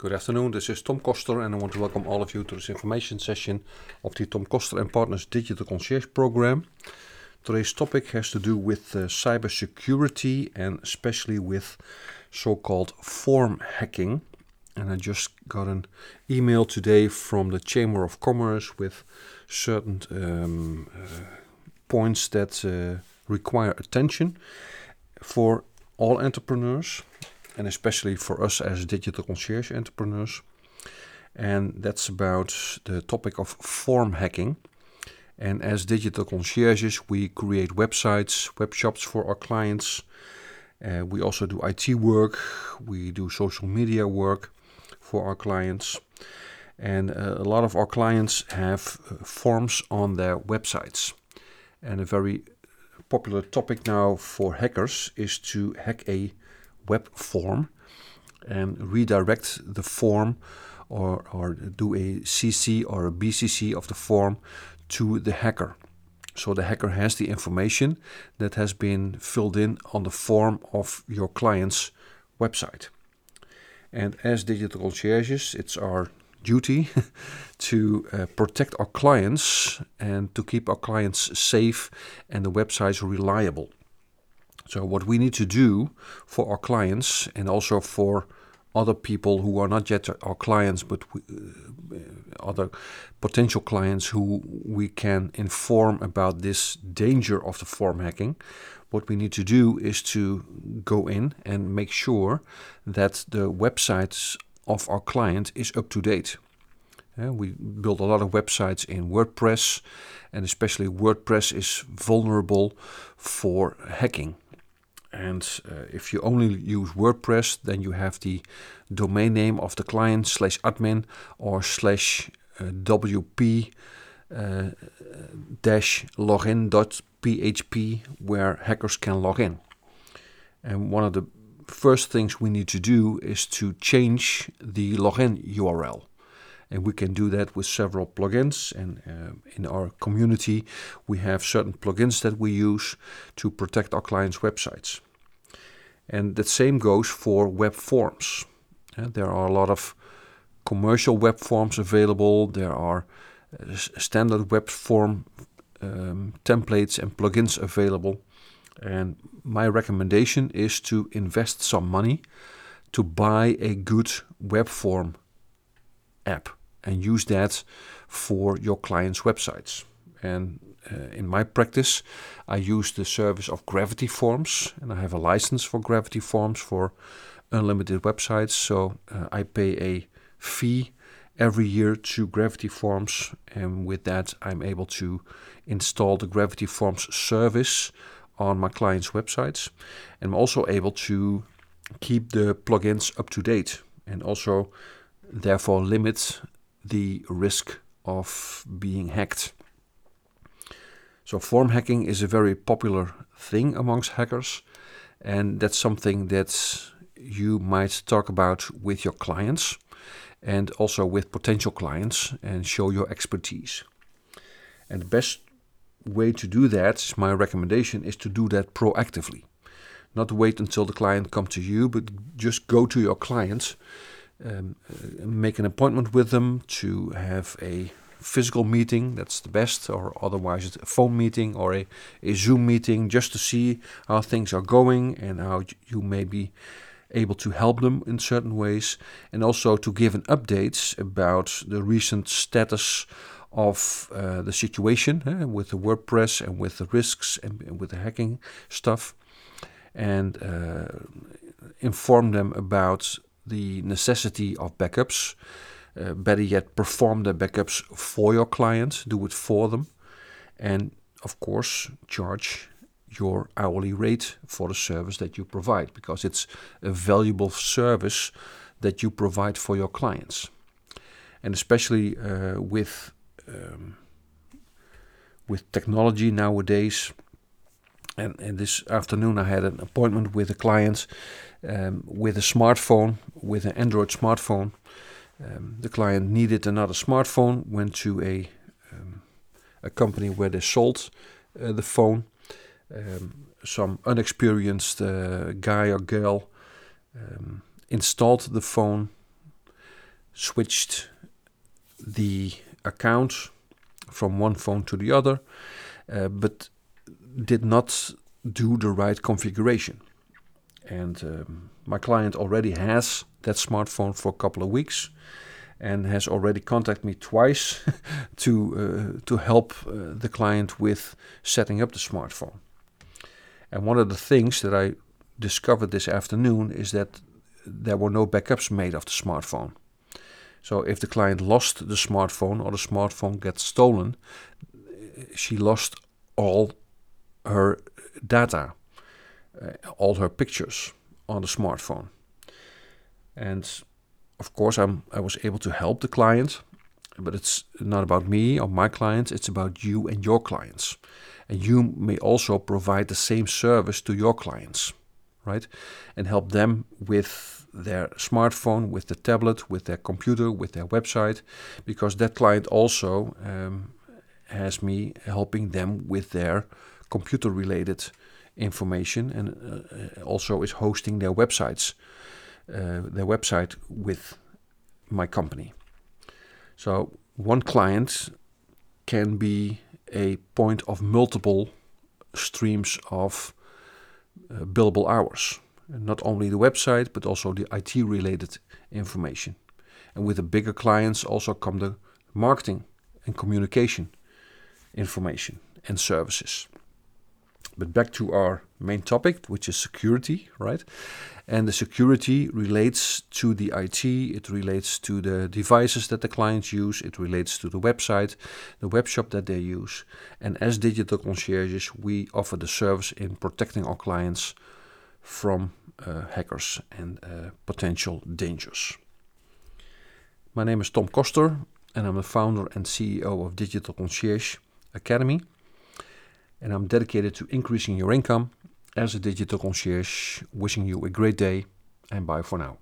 Good afternoon, this is Tom Koster, and I want to welcome all of you to this information session of the Tom Koster and Partners Digital Concierge Program. Today's topic has to do with uh, cybersecurity and especially with so called form hacking. And I just got an email today from the Chamber of Commerce with certain um, uh, points that uh, require attention for all entrepreneurs and especially for us as digital concierge entrepreneurs. And that's about the topic of form hacking. And as digital concierges, we create websites, web shops for our clients. Uh, we also do IT work, we do social media work for our clients. And uh, a lot of our clients have uh, forms on their websites. And a very popular topic now for hackers is to hack a web form and redirect the form or, or do a CC or a BCC of the form to the hacker. So the hacker has the information that has been filled in on the form of your client's website. And as digital concierges, it's our duty to uh, protect our clients and to keep our clients safe and the websites reliable. So, what we need to do for our clients and also for other people who are not yet our clients, but we, uh, other potential clients who we can inform about this danger of the form hacking, what we need to do is to go in and make sure that the websites of our client is up to date. Uh, we build a lot of websites in WordPress, and especially WordPress is vulnerable for hacking. And uh, if you only use WordPress, then you have the domain name of the client slash admin or slash uh, WP uh, dash login.php where hackers can log in. And one of the first things we need to do is to change the login URL. And we can do that with several plugins. And uh, in our community, we have certain plugins that we use to protect our clients' websites. And the same goes for web forms. Uh, there are a lot of commercial web forms available. There are uh, standard web form um, templates and plugins available. And my recommendation is to invest some money to buy a good web form app and use that for your clients' websites. And uh, in my practice, I use the service of Gravity Forms, and I have a license for Gravity Forms for unlimited websites. So uh, I pay a fee every year to Gravity Forms, and with that, I'm able to install the Gravity Forms service on my clients' websites. And I'm also able to keep the plugins up to date and also, therefore, limit the risk of being hacked. So, form hacking is a very popular thing amongst hackers, and that's something that you might talk about with your clients and also with potential clients and show your expertise. And the best way to do that, my recommendation, is to do that proactively. Not wait until the client comes to you, but just go to your clients, um, uh, make an appointment with them to have a physical meeting, that's the best, or otherwise a phone meeting or a, a Zoom meeting just to see how things are going and how you may be able to help them in certain ways, and also to give an updates about the recent status of uh, the situation eh, with the WordPress and with the risks and, and with the hacking stuff, and uh, inform them about the necessity of backups uh, better yet, perform the backups for your clients, do it for them, and of course, charge your hourly rate for the service that you provide because it's a valuable service that you provide for your clients. And especially uh, with um, with technology nowadays. And, and, this afternoon, I had an appointment with a client um, with a smartphone, with an Android smartphone, um, the client needed another smartphone, went to a um, a company where they sold uh, the phone. Um, some unexperienced uh, guy or girl um, installed the phone, switched the account from one phone to the other, uh, but did not do the right configuration. And um, my client already has that smartphone for a couple of weeks and has already contacted me twice to uh, to help uh, the client with setting up the smartphone. And one of the things that I discovered this afternoon is that there were no backups made of the smartphone. So if the client lost the smartphone or the smartphone gets stolen, she lost all her data, all her pictures on the smartphone. And of course, I'm, I was able to help the client, but it's not about me or my clients, it's about you and your clients. And you may also provide the same service to your clients, right? And help them with their smartphone, with the tablet, with their computer, with their website, because that client also um, has me helping them with their computer related information and uh, also is hosting their websites uh, their website with my company. So one client can be a point of multiple streams of uh, billable hours. Not only the website, but also the IT related information. And with the bigger clients also come the marketing and communication information and services. But back to our main topic, which is security, right? And the security relates to the IT, it relates to the devices that the clients use, it relates to the website, the web shop that they use. And as digital concierges, we offer the service in protecting our clients from uh, hackers and uh, potential dangers. My name is Tom Koster, and I'm the founder and CEO of Digital Concierge Academy and I'm dedicated to increasing your income as a digital concierge. Wishing you a great day and bye for now.